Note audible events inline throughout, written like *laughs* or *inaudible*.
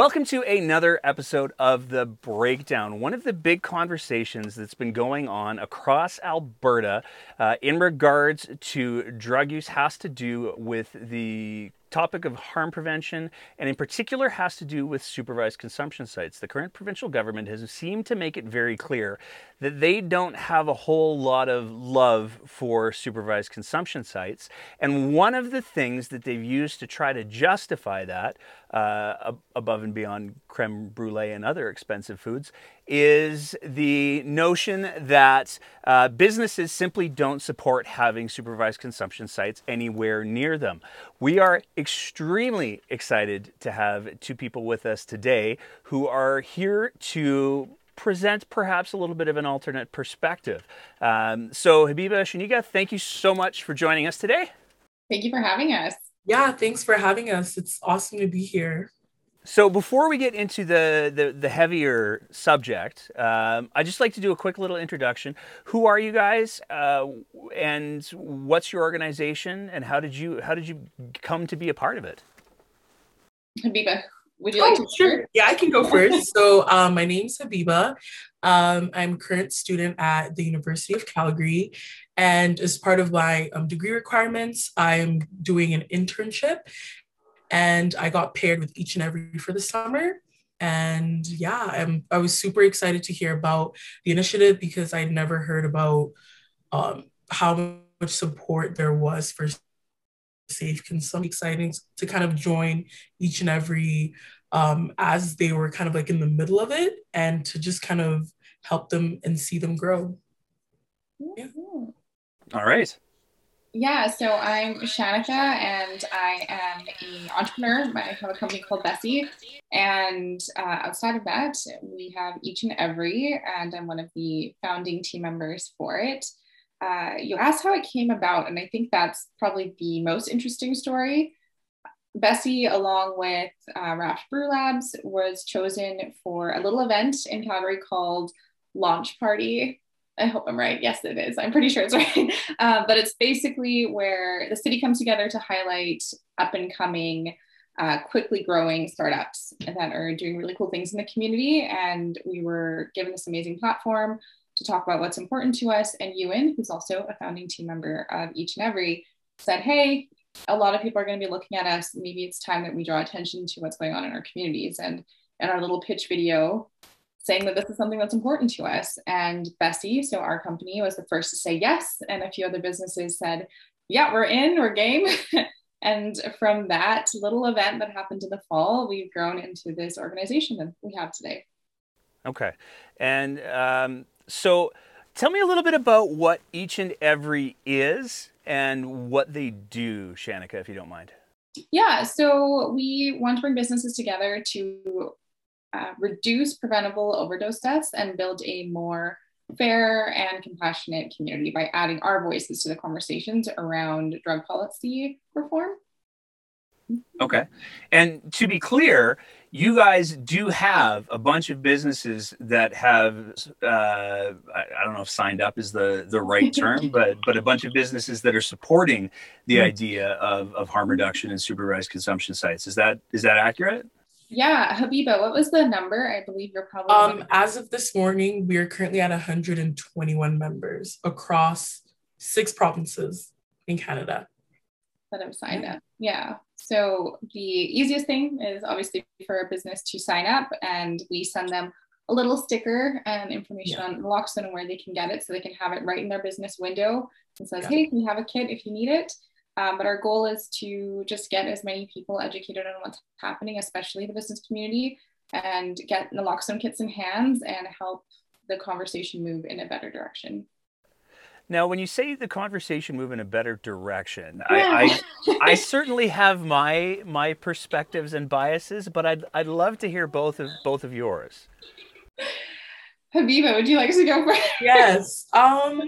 Welcome to another episode of The Breakdown. One of the big conversations that's been going on across Alberta uh, in regards to drug use has to do with the topic of harm prevention, and in particular has to do with supervised consumption sites. The current provincial government has seemed to make it very clear that they don't have a whole lot of love for supervised consumption sites. And one of the things that they've used to try to justify that, uh, above and beyond creme brulee and other expensive foods, is the notion that uh, businesses simply don't support having supervised consumption sites anywhere near them. We are extremely excited to have two people with us today who are here to present perhaps a little bit of an alternate perspective. Um, so, Habiba Shanika, thank you so much for joining us today. Thank you for having us. Yeah, thanks for having us. It's awesome to be here. So before we get into the the, the heavier subject, um, I just like to do a quick little introduction. Who are you guys, uh, and what's your organization, and how did you how did you come to be a part of it? Habiba, would you like oh, to? Sure. Yeah, I can go first. *laughs* so um, my name's Habiba. Um, I'm current student at the University of Calgary, and as part of my um, degree requirements, I'm doing an internship and I got paired with each and every for the summer. And yeah, I'm, I was super excited to hear about the initiative because I'd never heard about um, how much support there was for safe consumption. Exciting to kind of join each and every um, as they were kind of like in the middle of it and to just kind of help them and see them grow. Yeah. All right. Yeah, so I'm Shanika and I am an entrepreneur. I have a company called Bessie. And uh, outside of that, we have each and every, and I'm one of the founding team members for it. Uh, you asked how it came about, and I think that's probably the most interesting story. Bessie, along with uh, Raft Brew Labs, was chosen for a little event in Calgary called Launch Party I hope I'm right. Yes, it is. I'm pretty sure it's *laughs* right. Uh, but it's basically where the city comes together to highlight up and coming, uh, quickly growing startups that are doing really cool things in the community. And we were given this amazing platform to talk about what's important to us. And Ewan, who's also a founding team member of each and every, said, Hey, a lot of people are going to be looking at us. Maybe it's time that we draw attention to what's going on in our communities. And in our little pitch video, saying that this is something that's important to us. And Bessie, so our company, was the first to say yes. And a few other businesses said, yeah, we're in, we're game. *laughs* and from that little event that happened in the fall, we've grown into this organization that we have today. Okay. And um, so tell me a little bit about what each and every is and what they do, Shanika, if you don't mind. Yeah, so we want to bring businesses together to uh, reduce preventable overdose deaths and build a more fair and compassionate community by adding our voices to the conversations around drug policy reform. Okay. And to be clear, you guys do have a bunch of businesses that have uh, I, don't know if signed up is the the right *laughs* term, but but a bunch of businesses that are supporting the mm-hmm. idea of, of harm reduction and supervised consumption sites. Is that is that accurate? Yeah, Habiba, what was the number? I believe you're probably. Um, as of this morning, we are currently at 121 members across six provinces in Canada. That have signed up. Yeah. So the easiest thing is obviously for a business to sign up, and we send them a little sticker and information yeah. on naloxone and where they can get it, so they can have it right in their business window. and says, yeah. "Hey, we have a kit if you need it?" Um, but our goal is to just get as many people educated on what's happening, especially the business community, and get naloxone kits in hands and help the conversation move in a better direction. Now, when you say the conversation move in a better direction. I, I, *laughs* I, certainly have my my perspectives and biases, but I'd I'd love to hear both of both of yours. Habiba, would you like to go *laughs* first? Yes. Um,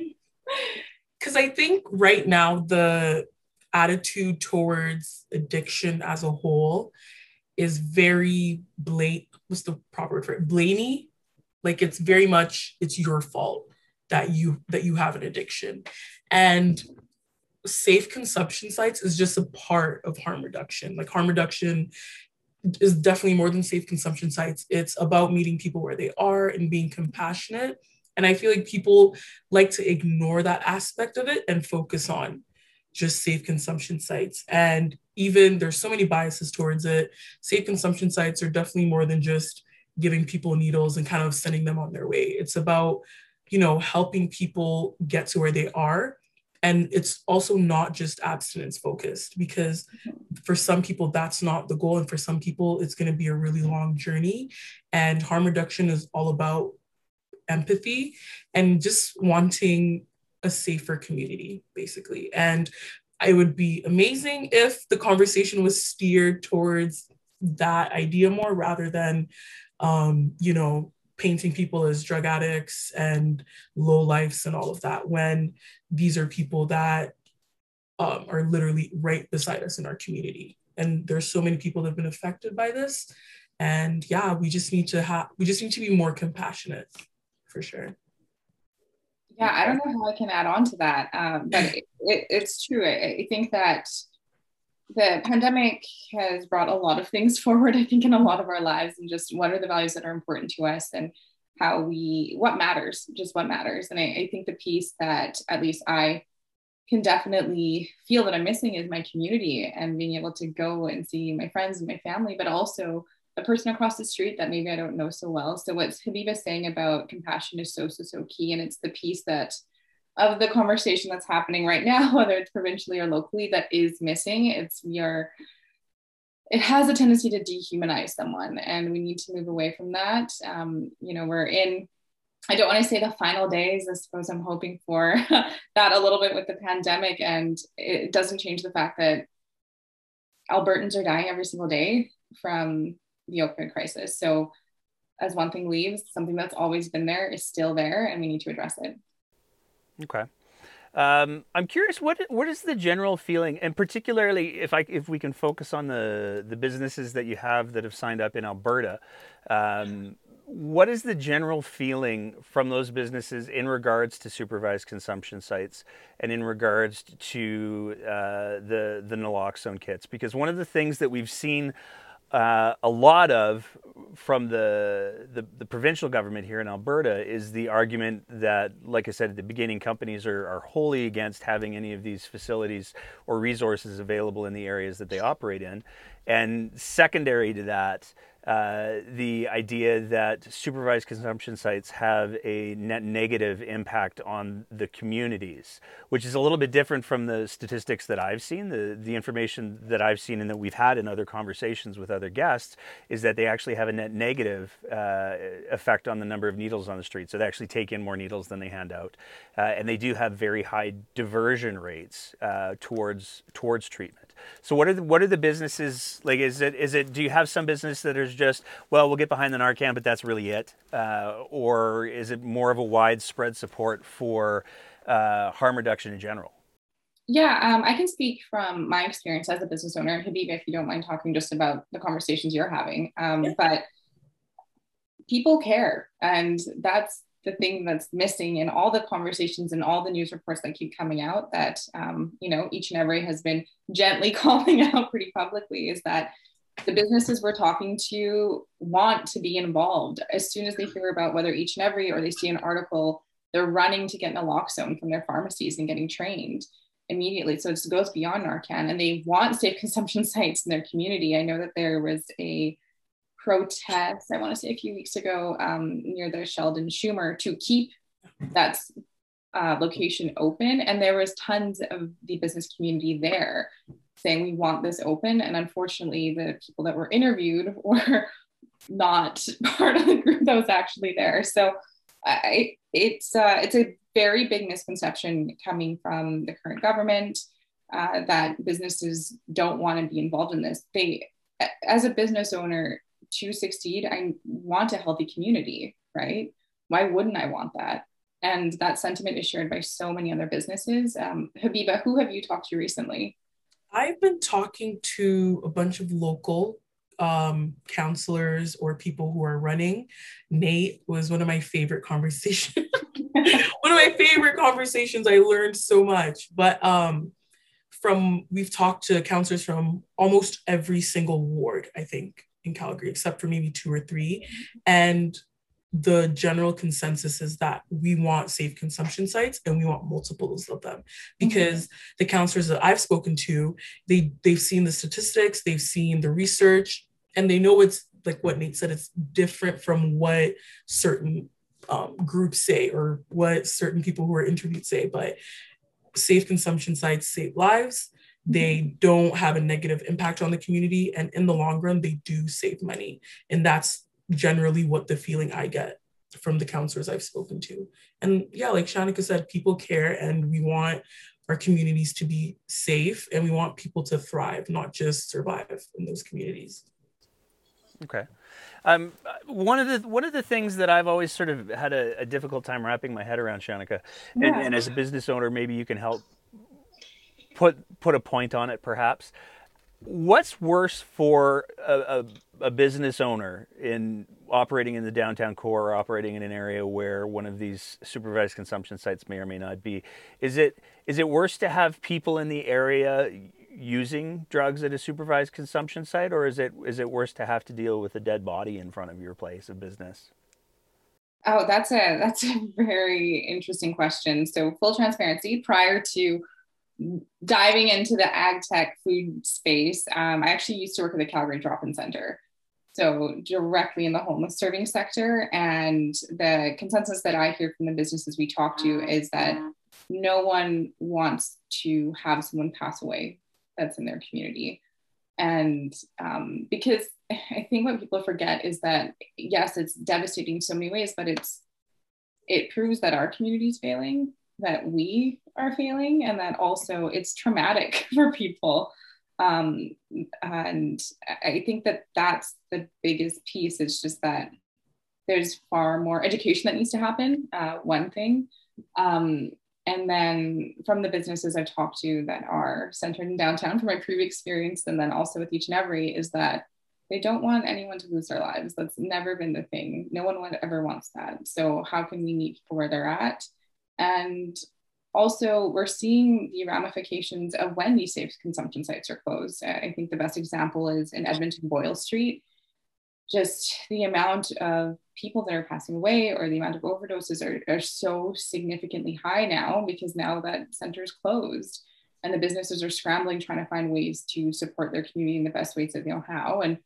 because I think right now the attitude towards addiction as a whole is very blame. What's the proper word for it? Blaney. Like it's very much it's your fault that you that you have an addiction, and safe consumption sites is just a part of harm reduction. Like harm reduction is definitely more than safe consumption sites. It's about meeting people where they are and being compassionate. And I feel like people like to ignore that aspect of it and focus on just safe consumption sites. And even there's so many biases towards it. Safe consumption sites are definitely more than just giving people needles and kind of sending them on their way. It's about, you know, helping people get to where they are. And it's also not just abstinence focused because for some people that's not the goal. And for some people it's going to be a really long journey. And harm reduction is all about empathy and just wanting a safer community basically. And it would be amazing if the conversation was steered towards that idea more rather than um, you know painting people as drug addicts and low lives and all of that when these are people that um, are literally right beside us in our community. And there's so many people that have been affected by this. And yeah we just need to have we just need to be more compassionate for sure. Yeah i don't know how i can add on to that um, but it, it, it's true. I, I think that the pandemic has brought a lot of things *laughs* forward, I think, in a lot of our lives, and just what are the values that are important to us and how we, what matters, just what matters. And I, I think the piece that at least I can definitely feel that I'm missing is my community and being able to go and see my friends and my family, but also a person across the street that maybe I don't know so well. So, what Habiba saying about compassion is so, so, so key. And it's the piece that of the conversation that's happening right now, *laughs* whether it's provincially or locally, that is missing. It's we are it has a tendency to dehumanize someone and we need to move away from that. Um, you know we're in i don't want to say the final days i suppose i'm hoping for *laughs* that a little bit with the pandemic and it doesn't change the fact that albertans are dying every single day from the opioid crisis. So as one thing leaves something that's always been there is still there and we need to address it Okay. Um, I'm curious what what is the general feeling, and particularly if I if we can focus on the the businesses that you have that have signed up in Alberta. Um, what is the general feeling from those businesses in regards to supervised consumption sites and in regards to uh, the the naloxone kits? Because one of the things that we've seen uh, a lot of from the, the, the provincial government here in Alberta is the argument that, like I said at the beginning, companies are, are wholly against having any of these facilities or resources available in the areas that they operate in. And secondary to that, uh, the idea that supervised consumption sites have a net negative impact on the communities, which is a little bit different from the statistics that I've seen. The, the information that I've seen and that we've had in other conversations with other guests is that they actually have a net negative uh, effect on the number of needles on the street. So they actually take in more needles than they hand out. Uh, and they do have very high diversion rates uh, towards, towards treatment. So what are the, what are the businesses like? Is it is it? Do you have some business that is just well, we'll get behind the Narcan, but that's really it, uh, or is it more of a widespread support for uh, harm reduction in general? Yeah, um, I can speak from my experience as a business owner. Habiba, if you don't mind talking just about the conversations you're having, um, yeah. but people care, and that's the thing that's missing in all the conversations and all the news reports that keep coming out that um, you know each and every has been *laughs* gently calling out pretty publicly is that the businesses we're talking to want to be involved. As soon as they hear about whether each and every or they see an article they're running to get naloxone from their pharmacies and getting trained immediately. So it goes beyond narcan and they want safe *laughs* consumption sites in their community. I know that there was a protest, I want to say a few weeks ago, um, near the Sheldon Chumir to keep that uh, location open. And there was tons of the business community there saying, we want this open. And unfortunately, the people that were interviewed *laughs* were not *laughs* part of the group that was actually there. So I, it's, uh, it's a very big misconception coming from the current government uh, that businesses don't want to be involved in this. They, as a business owner, to succeed, I want a healthy community, right? Why wouldn't I want that? And that sentiment is shared by so many other businesses. Um, Habiba, who have you talked to recently? I've been talking to a bunch of local um, counselors or people who are running. Nate was one of my favorite conversations. *laughs* one of my favorite conversations. I learned so much. But um, from we've talked to counselors from almost every single ward, I think, in Calgary, except for maybe two or three. And the general consensus is that we want safe consumption sites and we want multiples of them because mm-hmm. the counselors that I've spoken to, they they've seen the statistics, they've seen the research, and they know it's like what Nate said, it's different from what certain um, groups say or what certain people who are interviewed say. But safe consumption sites save lives. They don't have a negative impact on the community, and in the long run, they do save money, and that's generally what the feeling I get from the counselors I've spoken to. And yeah, like Shanika said, people care and we want our communities to be safe and we want people to thrive, not just survive in those communities. Okay. Um, one of the one of the things that I've always sort of had a, a difficult time wrapping my head around, Shanika, yeah. and, and, as a business owner, maybe you can help put put a point on it, perhaps. What's worse for a, a, a, business owner in operating in the downtown core or operating in an area where one of these supervised consumption sites may or may not be? Is it is it worse to have people in the area using drugs at a supervised consumption site or is it is it worse to have to deal with a dead body in front of your place of business? Oh that's a that's a very interesting question. So full transparency prior to diving into the ag tech food space, um, I actually used to work at the Calgary Drop In Center. So, directly in the homeless serving sector. And the consensus that I hear from the businesses we talk to is that no one wants to have someone pass away that's in their community. And um, because I think what people forget is that, yes, it's devastating in so many ways, but it's it proves that our community is failing that we are feeling and that also it's traumatic *laughs* for people. Um, and i think that that's the biggest piece it's just that there's far more education that needs to happen uh, one thing. Um, and then from the businesses i've talked to that are centered in downtown from my previous experience and then also with each and every is that they don't want anyone to lose their lives. That's never been the thing. No one ever wants that. So how can we meet where they're at? And also, we're seeing the ramifications of when these safe consumption sites are closed. I think the best example is in Edmonton Boyle Street. Just the amount of people that are passing away or the amount of overdoses are, are so significantly high now because now that center is closed and the businesses are scrambling trying to find ways to support their community in the best ways that they know how. And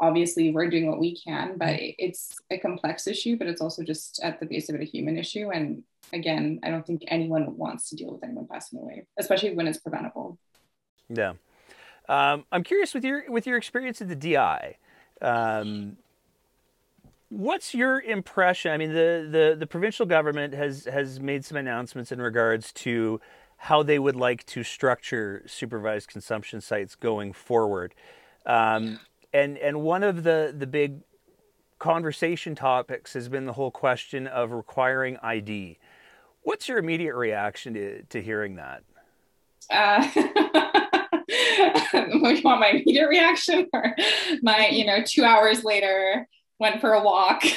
obviously we're doing what we can, but it's a complex issue, but it's also just at the base of it a human issue. And again, I don't think anyone wants to deal with anyone passing away, especially when it's preventable. Yeah. Um, I'm curious with your with your experience at the DI. Um, what's your impression? I mean, the, the, the provincial government has has made some announcements in regards to how they would like to structure supervised consumption sites going forward. Um, and and one of the the big conversation topics has been the whole question of requiring ID. What's your immediate reaction to, to hearing that? Uh, *laughs* you want my immediate reaction or my, you know, two hours later, went for a walk. *laughs*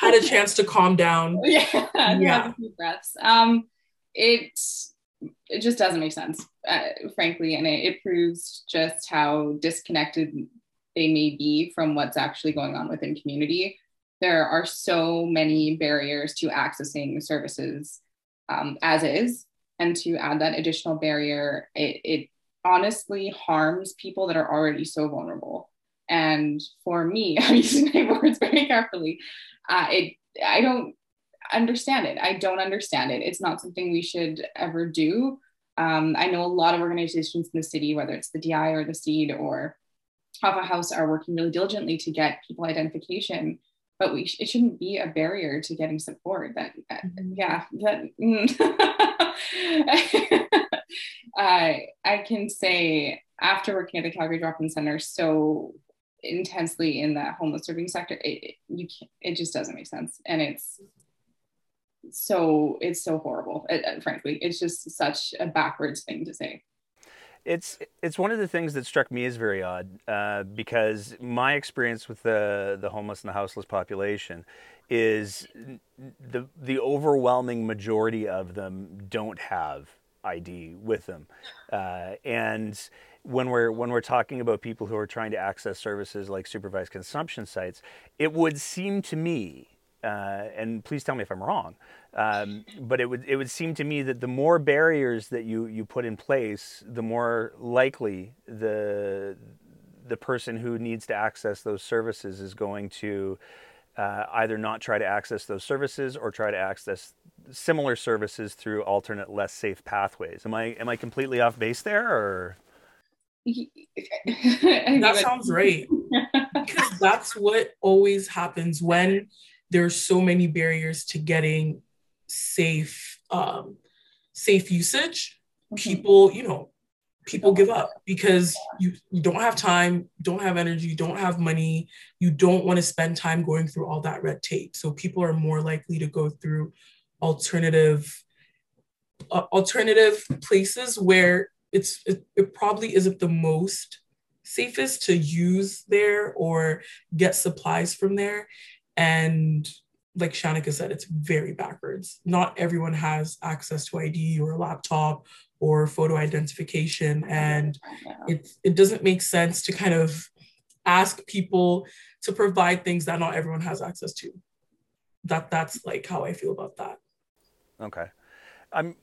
Had a chance to calm down. *laughs* Yeah, yeah. a few breaths. Um, it it just doesn't make sense, uh, frankly, and it, it proves just how disconnected they may be from what's actually going on within community. There are so many barriers to accessing services um, as is, and to add that additional barrier, it, it honestly harms people that are already so vulnerable. And for me, *laughs* I'm using my *laughs* words very carefully. Uh, it I don't understand it. I don't understand it. It's not something we should ever do. Um, I know a lot of organizations in the city, whether it's the DI or the SEED or Alpha House, are working really diligently to get people identification. But we sh- it shouldn't be a barrier to getting support. That, mm-hmm. yeah, that. Mm. *laughs* I I can say after working at the Calgary Drop-In Center so intensely in that homeless serving sector, it, it you can't, it just doesn't make sense, and it's so it's so horrible. It, frankly, it's just such a backwards thing to say. It's it's one of the things that struck me as very odd uh, because my experience with the the homeless and the houseless population is the the overwhelming majority of them don't have ID with them, uh, and when we're when we're talking about people who are trying to access services like supervised consumption sites, it would seem to me, uh, and please tell me if I'm wrong, um, but it would it would seem to me that the more barriers that you you put in place, the more likely the the person who needs to access those services is going to uh, either not try to access those services or try to access similar services through alternate, less safe pathways. Am I am I completely off base there, or? *laughs* that sounds right. because that's what always happens when there's so many barriers to getting safe um, safe usage. Mm-hmm. People, you know, people give up because you, you don't have time, don't have energy, don't have money, you don't want to spend time going through all that red tape. So people are more likely to go through alternative uh, alternative places where it's it, it probably isn't the most safest to use there or get supplies from there and like Shanika said, it's very backwards. Not everyone has access to ID or a laptop or photo identification. And it, it doesn't make sense to kind of ask people to provide things that not everyone has access to. That that's like how I feel about that. Okay. Um,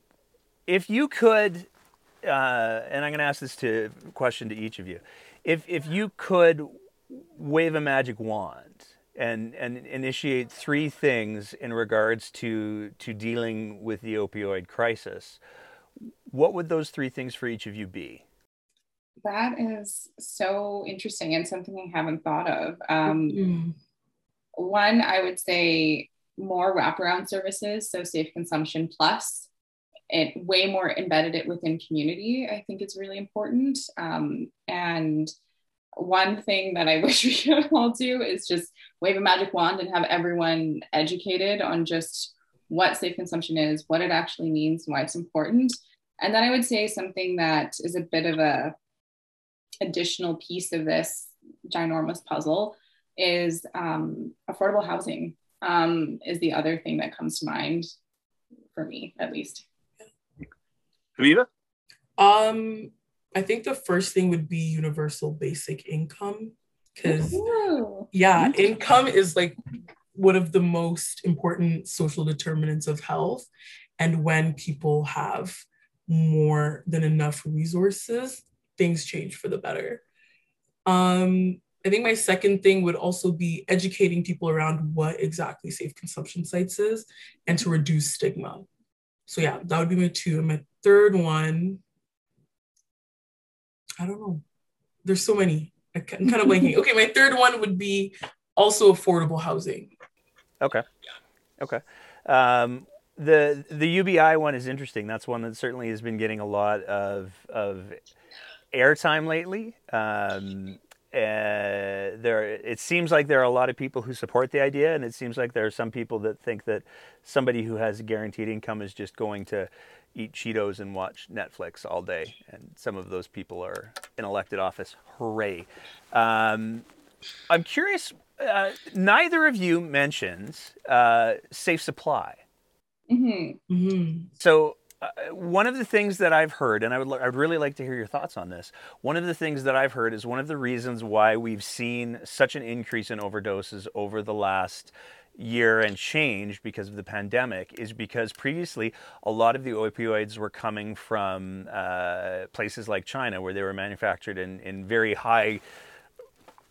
if you could, uh, and I'm going to ask this to question to each of you, if if you could wave a magic wand and and initiate three things in regards to to dealing with the opioid crisis, what would those three things for each of you be? That is so interesting and something I haven't thought of. Um, mm-hmm. One, I would say more wraparound services, so Safe Consumption Plus, it way more embedded it within community. I think is really important. Um, and one thing that I *laughs* wish we could all do is just wave a magic wand and have everyone educated on just what safe consumption is, what it actually means, why it's important. And then I would say something that is a bit of a additional piece of this ginormous puzzle is um, affordable housing um, is the other thing that comes to mind for me, at least. Habiba? Um, I think the first thing would be universal basic income because yeah, income is like one of the most important social determinants of health. And when people have more than enough resources, things change for the better. Um, I think my second thing would also be educating people around what exactly safe consumption sites is and to reduce stigma. So yeah, that would be my two. And my third one, I don't know. There's so many. I'm kind of blanking. Okay, my third one would be also affordable housing. Okay. Okay. Um, the the UBI one is interesting. That's one that certainly has been getting a lot of of airtime lately. Um, uh, there, it seems like there are a lot of people who support the idea, and it seems like there are some people that think that somebody who has a guaranteed income is just going to eat Cheetos and watch Netflix all day. And some of those people are in elected office. Hooray! Um, I'm curious. Uh, neither of you mentions uh, safe supply. Mm-hmm. Mm-hmm. So uh, one of the things that I've heard, and I would I would really like to hear your thoughts on this. One of the things that I've heard is one of the reasons why we've seen such an increase in overdoses over the last year and change because of the pandemic is because previously a lot of the opioids were coming from uh, places like China where they were manufactured in, in very high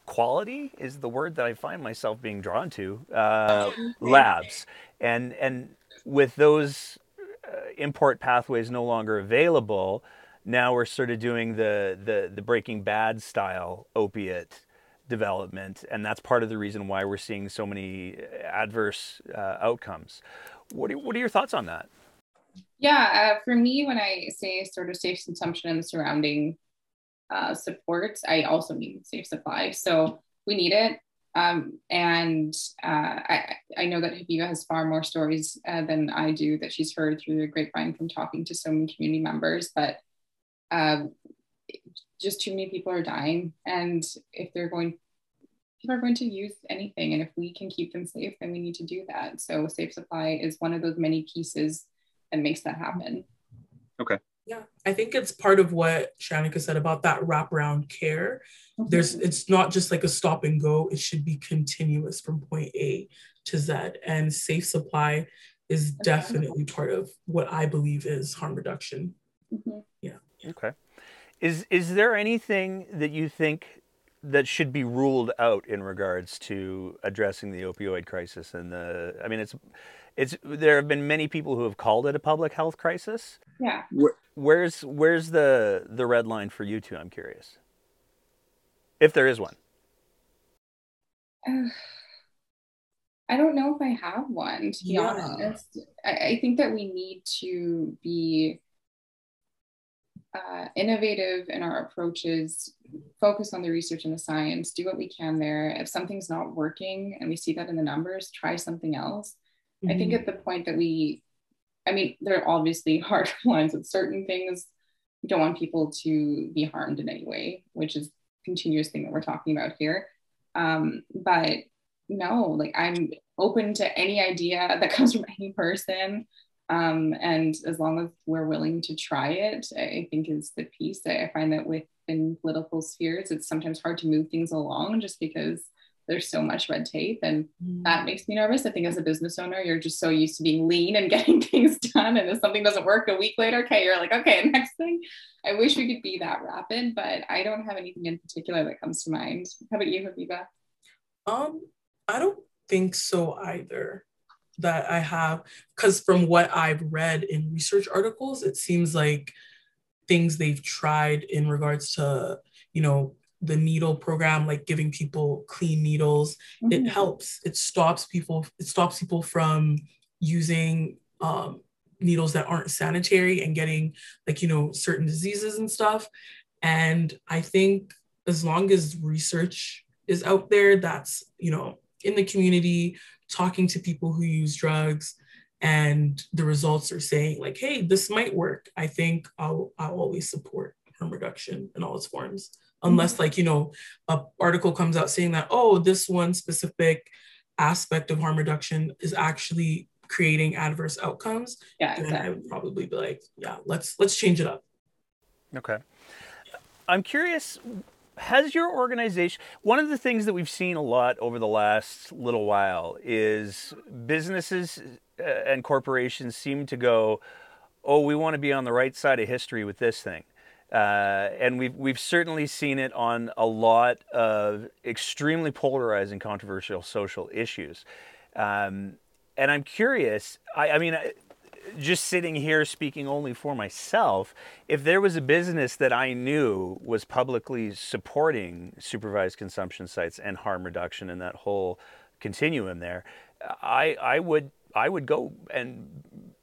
quality is the word that I find myself being drawn to uh, labs. And and with those uh, import pathways no longer available, now we're sort of doing the the, the Breaking Bad style opiate development, and that's part of the reason why we're seeing so many adverse uh, outcomes. What are, what are your thoughts on that? Yeah, uh, for me, when I say sort of safe consumption and the surrounding uh, supports, I also mean safe supply. So we need it. Um, and uh, I, I know that Habiba has far more stories uh, than I do that she's heard through the grapevine from talking to so many community members. But just too many people are dying, and if they're going, people are going to use anything, and if we can keep them safe, then we need to do that. So safe supply is one of those many pieces that makes that happen. Okay. Yeah, I I think it's part of what Shanika said about that wraparound care. Mm-hmm. There's it's not just like a stop and go, it should be continuous from point A to Z. And safe supply is definitely part of what I believe is harm reduction. Mm-hmm. Yeah. Okay. Is is there anything that you think that should be ruled out in regards to addressing the opioid crisis and the I mean it's it's there have been many people who have called it a public health crisis. Yeah. Where, where's where's the the red line for you two? I'm curious. If there is one. Uh, *sighs* I don't know if I have one, to be yeah. honest. I, I think that we need to be uh, innovative in our approaches, focus on the research and the science, do what we can there. If something's not working and we see that in the numbers, try something else. Mm-hmm. I think mm-hmm. at the point that we, I mean, there are obviously *laughs* hard lines with certain things. We don't want people to be harmed in any way, which is continuous thing that we're talking about here. Um, but no, like I'm open to any idea that comes from any person. Um, and as long as we're willing to try it, I think is the piece. I find that within political spheres, it's sometimes hard to move things along just because there's so much red tape and mm. that makes me nervous. I think as a business owner, you're just so used to being lean and *laughs* getting things done. And if something doesn't work a week later, okay, you're like, okay, *laughs* next thing. I wish we could be that rapid, but I don't have anything in particular that comes to mind. How about you, Habiba? Um, I don't think so either that I have, because from what I've read in research articles, it seems like things they've tried in regards to, you know, the needle program, like giving people clean needles, mm-hmm. it helps. It stops people, it stops people from using um, needles that aren't sanitary and getting like, you know, certain diseases and stuff. And I think as long as research is out there, that's, you know, in the community, talking to people who use drugs and the results are saying like hey this might work. I think i'll i'll always support harm reduction in all its forms. Unless mm-hmm. like you know a article comes out saying that oh this one specific aspect of harm reduction is actually creating adverse outcomes yeah exactly. i would probably be like yeah let's let's change it up. Okay. I'm curious has your organization one of the things that we've seen a lot over the last little while is businesses uh, and corporations seem to go oh we want to be on the right side of history with this thing. Uh, and we've we've certainly seen it on a lot of extremely polarizing controversial social issues. Um, and i'm curious i, I mean just sitting here speaking only for myself, if there was a business that I knew was publicly supporting supervised consumption sites and harm reduction and that whole continuum there, I I would I would go and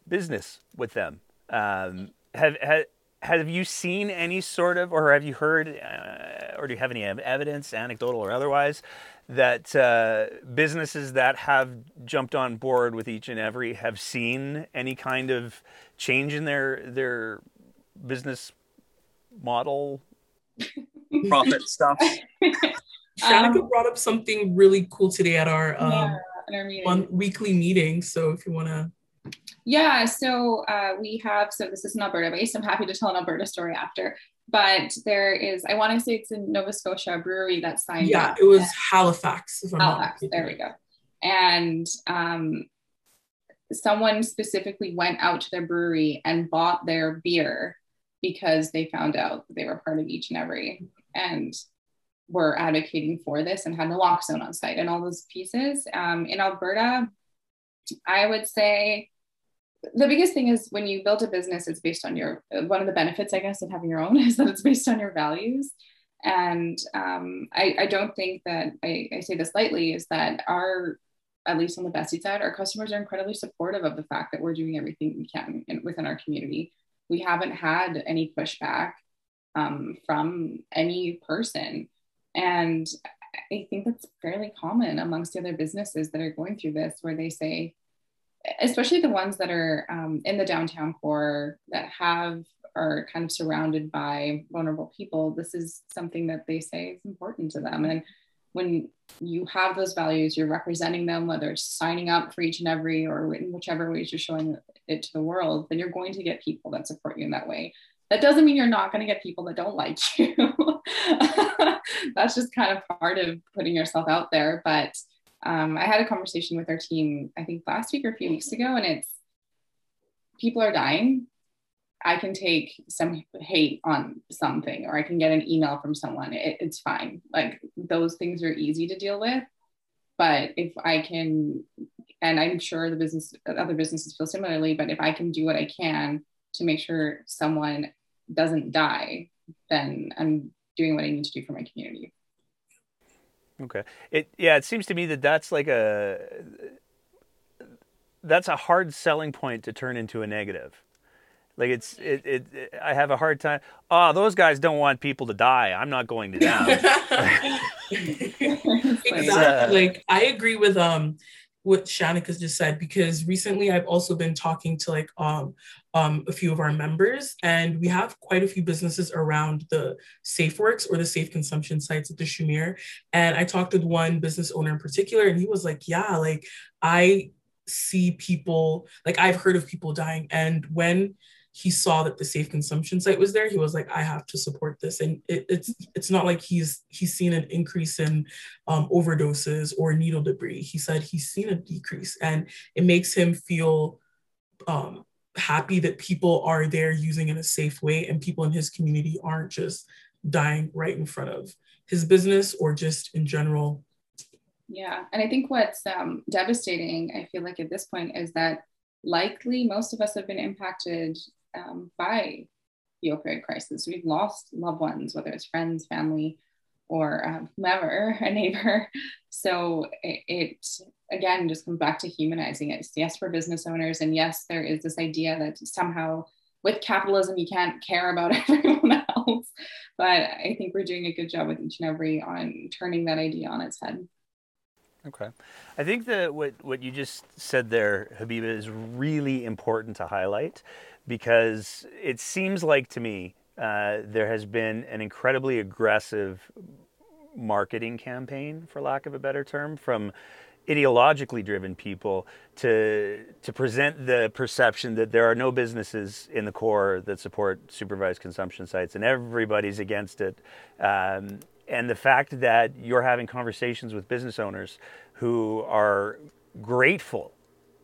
business with them. Um, have, have have you seen any sort of, or have you heard, uh, or do you have any evidence, anecdotal or otherwise, that uh, businesses that have jumped on board with each and every have seen any kind of change in their their business model? *laughs* Profit stuff. *laughs* Shanika um, brought up something really cool today at our, um, yeah, our one weekly meeting so if you want to yeah so uh, we have so this is an alberta base i'm happy to tell an alberta story after but there is i want to say it's in nova scotia brewery that signed yeah it was halifax halifax there we go. And um, someone specifically went out to their brewery and bought their beer because they found out they were part of each and every and were advocating for this and had naloxone on site and all those pieces. Um, in alberta i would say the biggest thing is when you build a business it's based on your one of the benefits i guess of having your own *laughs* is that it's based on your values. And um, I, I, don't think that I, I, say this lightly is that our at least on the Bestie side our customers are incredibly supportive of the fact that we're doing everything we can in, within our community. We haven't had any pushback um, from any person. And i think that's fairly common amongst the other businesses that are going through this where they say especially the ones that are um, in the downtown core that have are kind of surrounded by vulnerable people this is something that they say is important to them and when you have those values you're representing them whether it's signing up for each and every or in whichever ways you're showing it to the world then you're going to get people that support you in that way that doesn't mean you're not going to get people that don't like *laughs* you. *laughs* That's just kind of part of putting yourself out there. But um, I had a conversation with our team, I think last week or a few weeks ago, and it's people are dying. I can take some hate on something, or I can get an email from someone. It, it's fine. Like those things are easy to deal with. But if I can, and I'm sure the business, other businesses feel similarly, but if I can do what I can to make sure someone doesn't die, then I'm doing what I need to do for my community. Okay. It yeah, it seems to me that that's like a that's a hard selling point to turn into a negative. Like it's it, it, it I have a hard time. Oh, those guys don't want people to die. I'm not going to die. *laughs* *laughs* exactly. Like I agree with um what Shanika's just said because recently I've also been talking to like um, um, a few of our members and we have quite a few businesses around the Safeworks or the safe consumption sites at the Chumir. And I talked with one business owner in particular and he was like, yeah, like I see people, like I've heard of people dying. And when he saw that the safe consumption site was there he was like i have to support this. And it, it's it's not like he's he's seen an increase in um, overdoses or needle debris. He said he's seen a decrease and it makes him feel um, happy that people are there using in a safe way and people in his community aren't just dying right in front of his business or just in general. Yeah. And i think what's um, devastating i feel like at this point is that likely most of us have been impacted um, by the opioid crisis. We've lost loved ones, whether it's friends, family, or um, whomever, *laughs* a neighbor. So it, it, again just comes back to humanizing it. Yes, for business owners, and yes, there is this idea that somehow with capitalism you can't care about *laughs* everyone else. But I think we're doing a good job with each and every on turning that idea on its head. Okay. I think that what, what you just said there, Habiba, is really important to highlight because it seems like to me uh, there has been an incredibly aggressive marketing campaign, for lack of a better term, from ideologically driven people to to present the perception that there are no businesses in the core that support supervised consumption sites and everybody's against it. Um, and the fact that you're having conversations with business owners who are grateful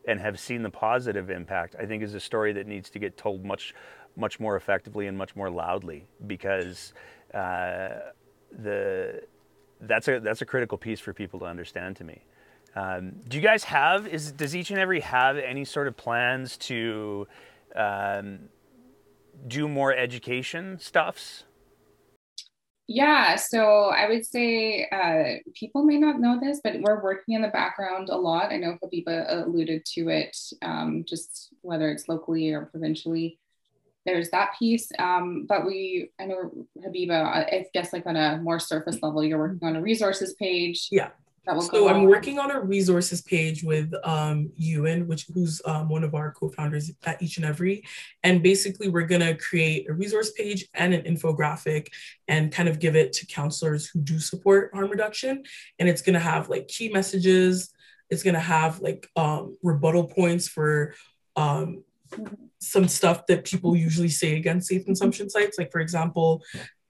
and have seen the positive impact, I think is a story that needs to get told much, much more effectively and much more loudly because uh, the that's a that's a critical piece for people to understand to me. Um, do you guys have is does each and every have any sort of plans to um, do more education stuffs? Yeah, so I would say uh, people may not know this, but we're working in the background a lot. I know Habiba alluded to it, um, just whether it's locally or provincially. There's that piece, um, but we, I know Habiba, I guess like on a more surface level, you're working on a resources page. Yeah so I'm working on a resources page with um, Ewan, which who's um, one of our co-founders at Each and Every, and basically we're gonna create a resource page and an infographic, and kind of give it to counselors who do support harm reduction, and it's gonna have like key messages. It's gonna have like um, rebuttal points for um, some stuff that people usually say against safe consumption sites. Like for example,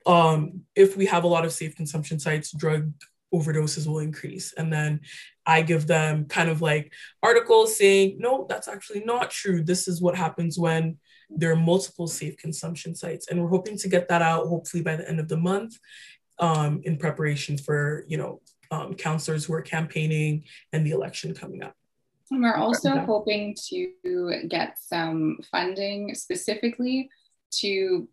um, if we have a lot of safe consumption sites, drug overdoses will increase. And then I give them kind of like articles saying, no, that's actually not true. This is what happens when there are multiple safe consumption sites. And we're hoping to get that out hopefully by the end of the month um, in preparation for, you know, um, counselors who are campaigning and the election coming up. And we're also hoping to get some funding specifically to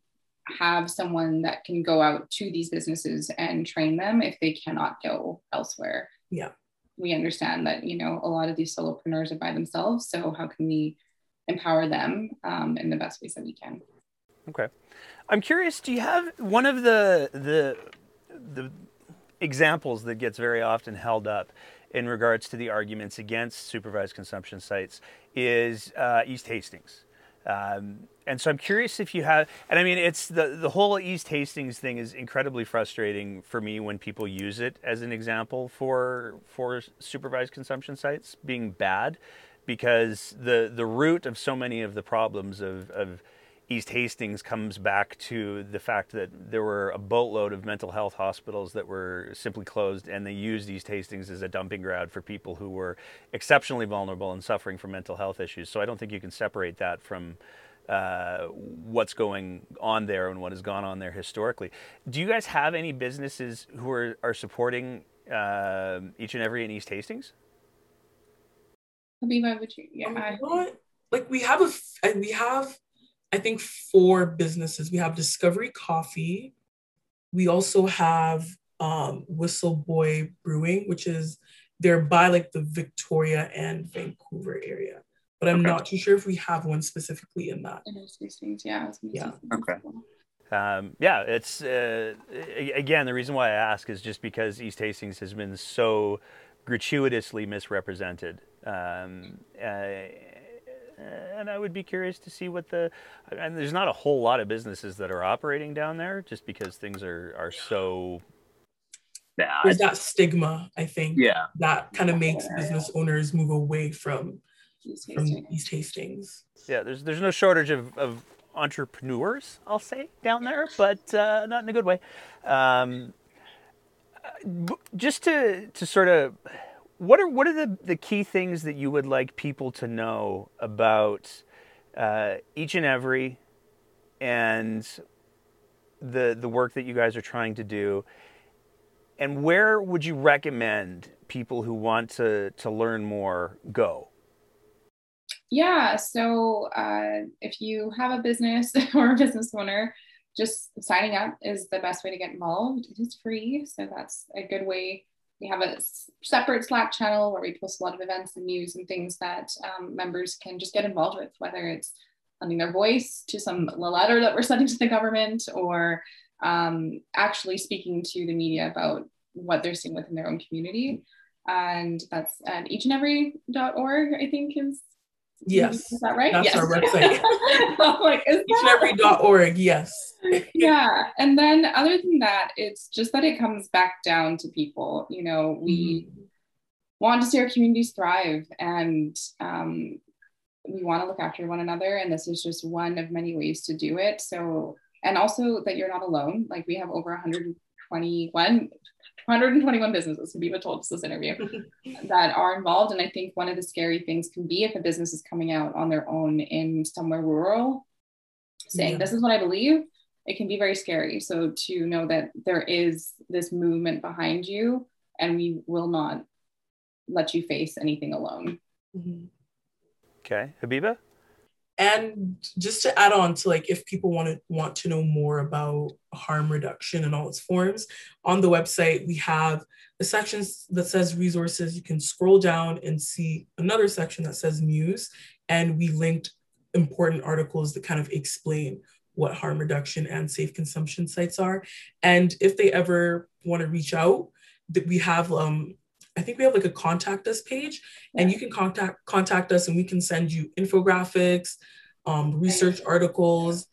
have someone that can go out to these businesses and train them if they cannot go elsewhere. Yeah. We understand that, you know, a lot of these solopreneurs are by themselves. So how can we empower them um, in the best ways that we can? Okay. I'm curious, do you have one of the the the examples that gets very often held up in regards to the arguments against supervised consumption sites is uh, East Hastings. Um, and so I'm curious if you have, and I mean, it's the, the whole East Hastings thing is incredibly frustrating for me when people use it as an example for, for supervised consumption sites being bad because the, the root of so many of the problems of, of East Hastings comes back to the fact that there were a boatload of mental health hospitals that were simply closed, and they used East Hastings as a dumping ground for people who were exceptionally vulnerable and suffering from mental health issues. So I don't think you can separate that from uh, what's going on there and what has gone on there historically. Do you guys have any businesses who are, are supporting uh, each and every in East Hastings? Habiba, would you? Yeah. You know like we have a we have I think four businesses. We have Discovery Coffee. We also have um, Whistle Buoy Brewing, which is they're by like the Victoria and Vancouver area but I'm okay. not too sure if we have one specifically in that. yeah. Yeah. Okay. Um, yeah, it's uh, again the reason why I ask is just because East Hastings has been so gratuitously misrepresented, um, uh, and I would be curious to see what the and there's not a whole lot of businesses that are operating down there just because things are are so bad. There's that stigma, I think. Yeah. That kind of makes business owners move away from East Hastings. From East Hastings. Yeah, there's there's no shortage of, of entrepreneurs, I'll say, down there, but uh, not in a good way. Um, just to to sort of what are what are the, the key things that you would like people to know about uh, each and every and the the work that you guys are trying to do and where would you recommend people who want to to learn more go yeah, so uh, if you have a business *laughs* or a business owner, just signing up is the best way to get involved. It is free, so that's a good way. We have a separate Slack channel where we post a lot of events and news and things that um, members can just get involved with, whether it's lending their voice to some letter that we're *laughs* sending to the government or um, actually speaking to the media about what they're seeing within their own community. And that's at eachandevery.org, I think is Yes. Is that right? That's yes. our website. *laughs* like, Eachandevery.org. Yes. *laughs* yeah. And then other than that, it's just that it comes back down to people. You know, we mm-hmm. want to see our communities thrive and um, we want to look after one another. And this is just one of many ways to do it. So, and also that you're not alone. Like we have over 121 121 businesses, Habiba told us this interview, *laughs* that are involved. And I think one of the scary things can be if a business is coming out on their own in somewhere rural, saying, yeah. This is what I believe, it can be very scary. So to know that there is this movement behind you and we will not let you face anything alone. Mm-hmm. Okay. Habiba? And just to add on to like if people want to want to know more about harm reduction and all its forms on the website we have the sections that says resources. You can scroll down and see another section that says muse and we linked important articles that kind of explain what harm reduction and safe consumption sites are. And if they ever want to reach out that we have um, I think we have like a contact us page and you can contact contact us and we can send you infographics, um, research articles,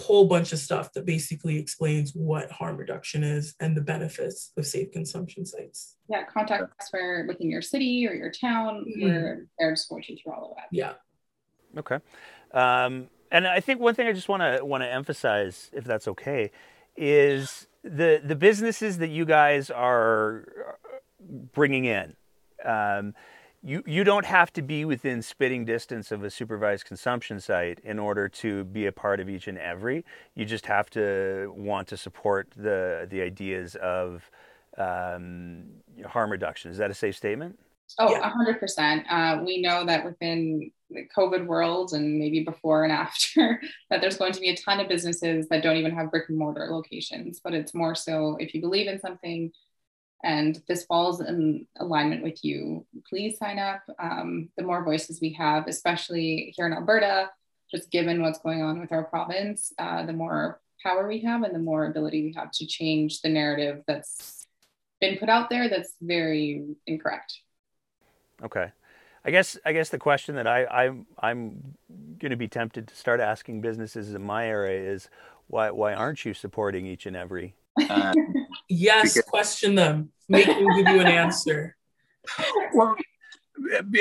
whole bunch of stuff that basically explains what harm reduction is and the benefits of safe consumption sites. Yeah, contact us for within your city or your town. Mm-hmm. We're there to support you through all of that. Yeah. Okay. Um, and I think one thing I just want to want to emphasize, if that's okay, is the the businesses that you guys are bringing in. Um, you, you don't have to be within spitting distance of a supervised consumption site in order to be a part of each and every. You just have to want to support the, the ideas of um, harm reduction. Is that a safe statement? Oh, yeah. 100%. Uh, we know that within the COVID world and maybe before and *laughs* after, that there's going to be a ton of businesses that don't even have brick and mortar locations. But it's more so if you believe in something, and this falls in alignment with you, please sign up. Um, the more voices we have, especially here in Alberta, just given what's going on with our province, uh, the more power we have and the more ability we have to change the narrative that's been put out there that's very incorrect. Okay. I guess I guess the question that I, I I'm going to be tempted to start asking businesses in my area is why why aren't you supporting each and every uh, yes, because... question them. Make them give you an answer. *laughs* Well,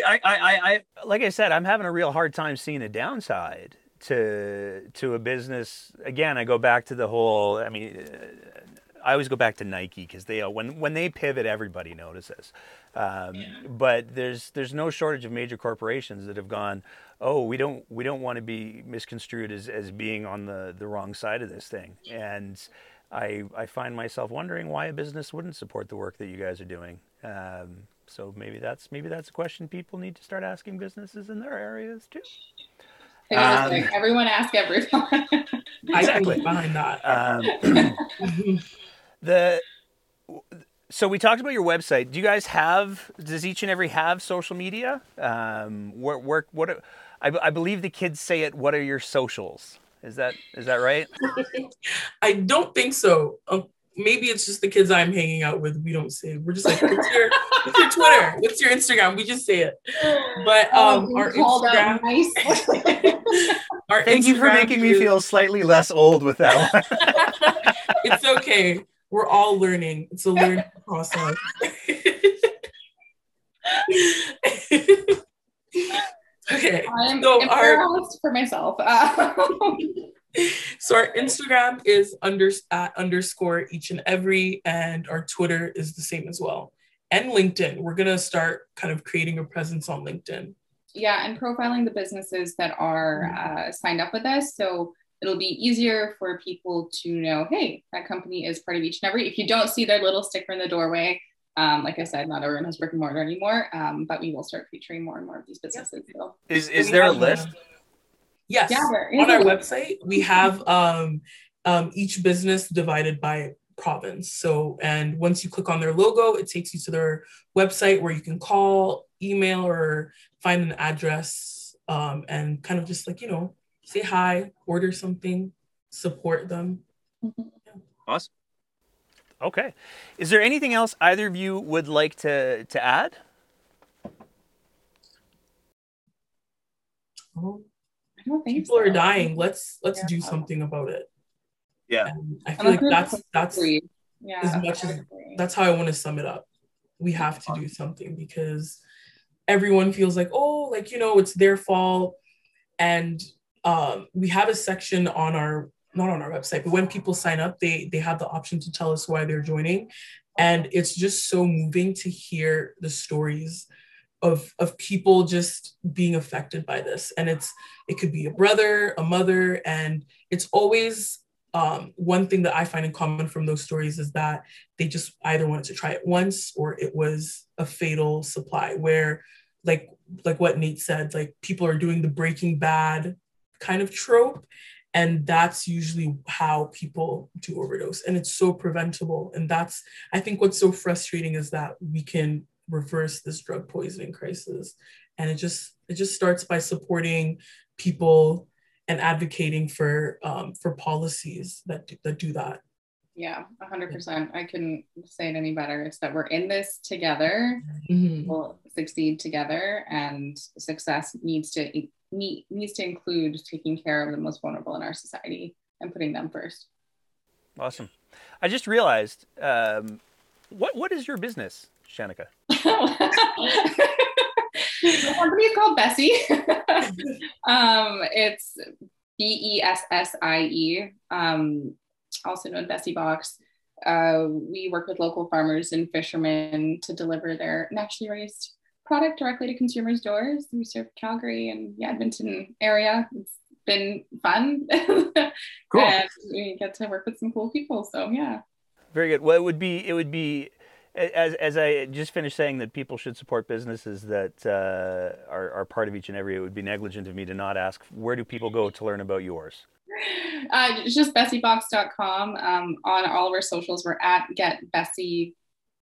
I, I, I, like I said, I'm having a real hard time seeing a downside to to a business again i go back to the whole i mean uh, i always go back to nike because they uh, when when they pivot everybody notices um, yeah. but there's there's no shortage of major corporations that have gone oh we don't we don't want to be misconstrued as, as being on the the wrong side of this thing and I, I find myself wondering why a business wouldn't support the work that you guys are doing. Um, so maybe that's maybe that's a question people need to start asking businesses in their areas too. Um, like everyone ask everyone. *laughs* exactly. behind that. Um, *clears throat* the so we talked about your website. Do you guys have? Does each and every have social media? Um, what work? What? I, I believe the kids say it. What are your socials? Is that is that right? *laughs* I don't think so. Um, maybe it's just the kids I'm hanging out with. We don't say. it. We're just like, what's your, what's your Twitter? What's your Instagram? We just say it. But oh, um, oh, our Instagram. Nice. *laughs* our Thank Instagram you for making is, me feel slightly less old with that one. *laughs* it's okay. We're all learning. It's a learning process. Okay. I'm so embarrassed our, for myself. *laughs* so our Instagram is under at underscore each and every, and our Twitter is the same as well. And LinkedIn. We're gonna start kind of creating a presence on LinkedIn. Yeah, and profiling the businesses that are mm-hmm. uh, signed up with us. So it'll be easier for people to know, hey, that company is part of each and every. If you don't see their little sticker in the doorway, um, like I said, not everyone has brick and mortar anymore, um, but we will start featuring more and more of these businesses. So. Is is there a list? Yes. Yeah, on our website, we have um, um, each business divided by province. So, and once you click on their logo, it takes you to their website where you can call, email, or find an address um, and kind of just like, you know, say hi, order something, support them. Mm-hmm. Awesome. Okay. Is there anything else either of you would like to, to add? Oh people so. are dying. Let's let's yeah. do something about it. Yeah, and I feel like that's that's yeah, as much as that's how I want to sum it up. We have to do something because everyone feels like oh like you know it's their fault and um, we have a section on our not on our website but when people sign up they they have the option to tell us why they're joining. And it's just so moving to hear the stories of of people just being affected by this. And it's it could be a brother a mother and it's always um, one thing that i find in common from those stories is that they just either wanted to try it once or it was a fatal supply where like like what nate said like people are doing the breaking bad kind of trope and that's usually how people do overdose. And it's so preventable. And that's i think what's so frustrating is that we can reverse this drug poisoning crisis. And it just it just starts by supporting people and advocating for um, for policies that do, that do that. Yeah 100% i couldn't say it any better. It's that we're in this together. Mm-hmm. we'll succeed together and success needs to need, needs to include taking care of the most vulnerable in our society and putting them first awesome i just realized um, what what is your business Shanika? *laughs* the company is called Bessie. *laughs* um, it's B E S S I E, um, also known as Bessie Box. Uh, we work with local farmers and fishermen to deliver their naturally raised product directly to consumers' doors. We serve Calgary and the Edmonton area. It's been fun. *laughs* cool. and we get to work with some cool people. So yeah. Very good. Well, it would be it would be as, as I just finished saying that people should support businesses that uh, are, are part of each and every, it would be negligent of me to not ask where do people go to learn about yours? Uh, it's just bessiebox.com. Um, on all of our socials, we're at Get Bessie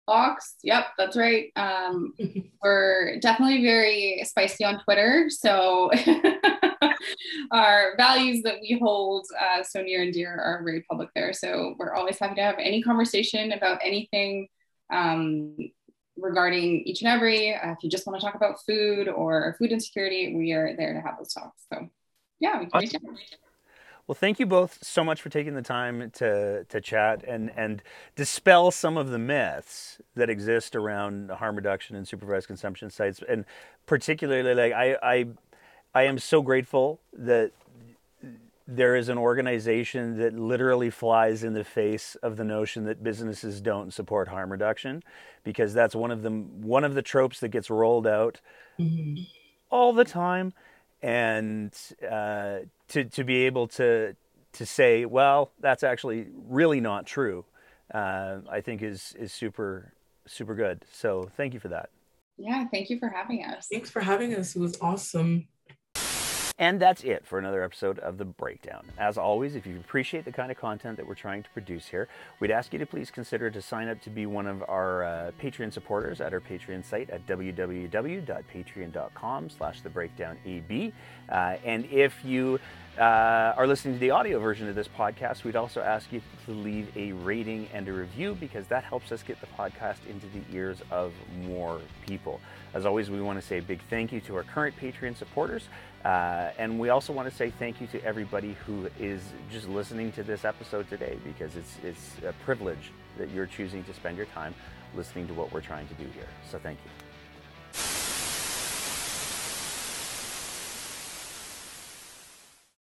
Box. Yep, that's right. Um, *laughs* we're definitely very spicy on Twitter. So *laughs* our values that we hold uh, so near and dear are very public there. So we're always happy to have any conversation about anything um, regarding each and every. Uh, if you just want to talk about food or food insecurity, we are there to have those talks. So, yeah, we can awesome. Well, thank you both so much for taking the time to, to chat and, and dispel some of the myths that exist around harm reduction and supervised consumption sites. And particularly, like I, I, I am so grateful that there is an organization that literally flies in the face of the notion that businesses don't support harm reduction because that's one of the one of the tropes that gets rolled out mm-hmm. all the time and uh, to to be able to to say well that's actually really not true uh, I think is is super super good. So thank you for that. Yeah thank you for having us. Thanks for having us. It was awesome and that's it for another episode of The Breakdown. As always, if you appreciate the kind of content that we're trying to produce here, we'd ask you to please consider to sign up to be one of our uh, Patreon supporters at our Patreon site at www.patreon.com slash thebreakdownab. Uh, and if you uh, are listening to the audio version of this podcast, we'd also ask you to leave a rating and a review because that helps us get the podcast into the ears of more people. As always, we want to say a big thank you to our current Patreon supporters. Uh, and we also want to say thank you to everybody who is just listening to this episode today because it's, it's a privilege that you're choosing to spend your time listening to what we're trying to do here. So thank you.